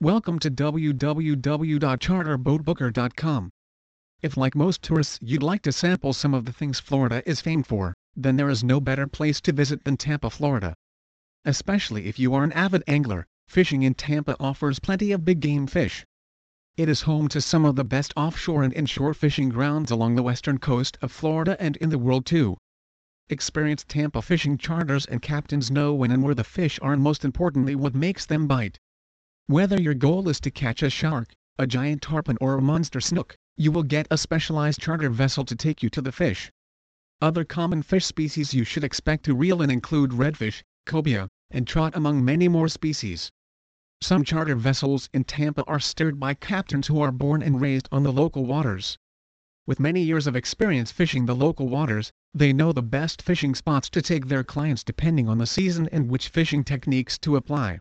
Welcome to www.charterboatbooker.com. If like most tourists you'd like to sample some of the things Florida is famed for, then there is no better place to visit than Tampa, Florida. Especially if you are an avid angler, fishing in Tampa offers plenty of big game fish. It is home to some of the best offshore and inshore fishing grounds along the western coast of Florida and in the world too. Experienced Tampa fishing charters and captains know when and where the fish are and most importantly what makes them bite. Whether your goal is to catch a shark, a giant tarpon or a monster snook, you will get a specialized charter vessel to take you to the fish. Other common fish species you should expect to reel in include redfish, cobia, and trout among many more species. Some charter vessels in Tampa are steered by captains who are born and raised on the local waters. With many years of experience fishing the local waters, they know the best fishing spots to take their clients depending on the season and which fishing techniques to apply.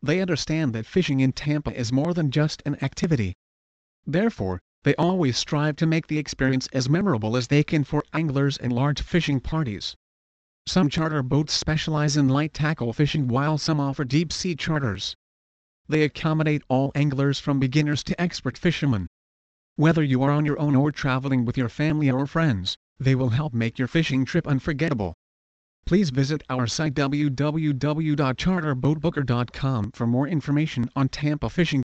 They understand that fishing in Tampa is more than just an activity. Therefore, they always strive to make the experience as memorable as they can for anglers and large fishing parties. Some charter boats specialize in light tackle fishing while some offer deep sea charters. They accommodate all anglers from beginners to expert fishermen. Whether you are on your own or traveling with your family or friends, they will help make your fishing trip unforgettable. Please visit our site www.charterboatbooker.com for more information on Tampa fishing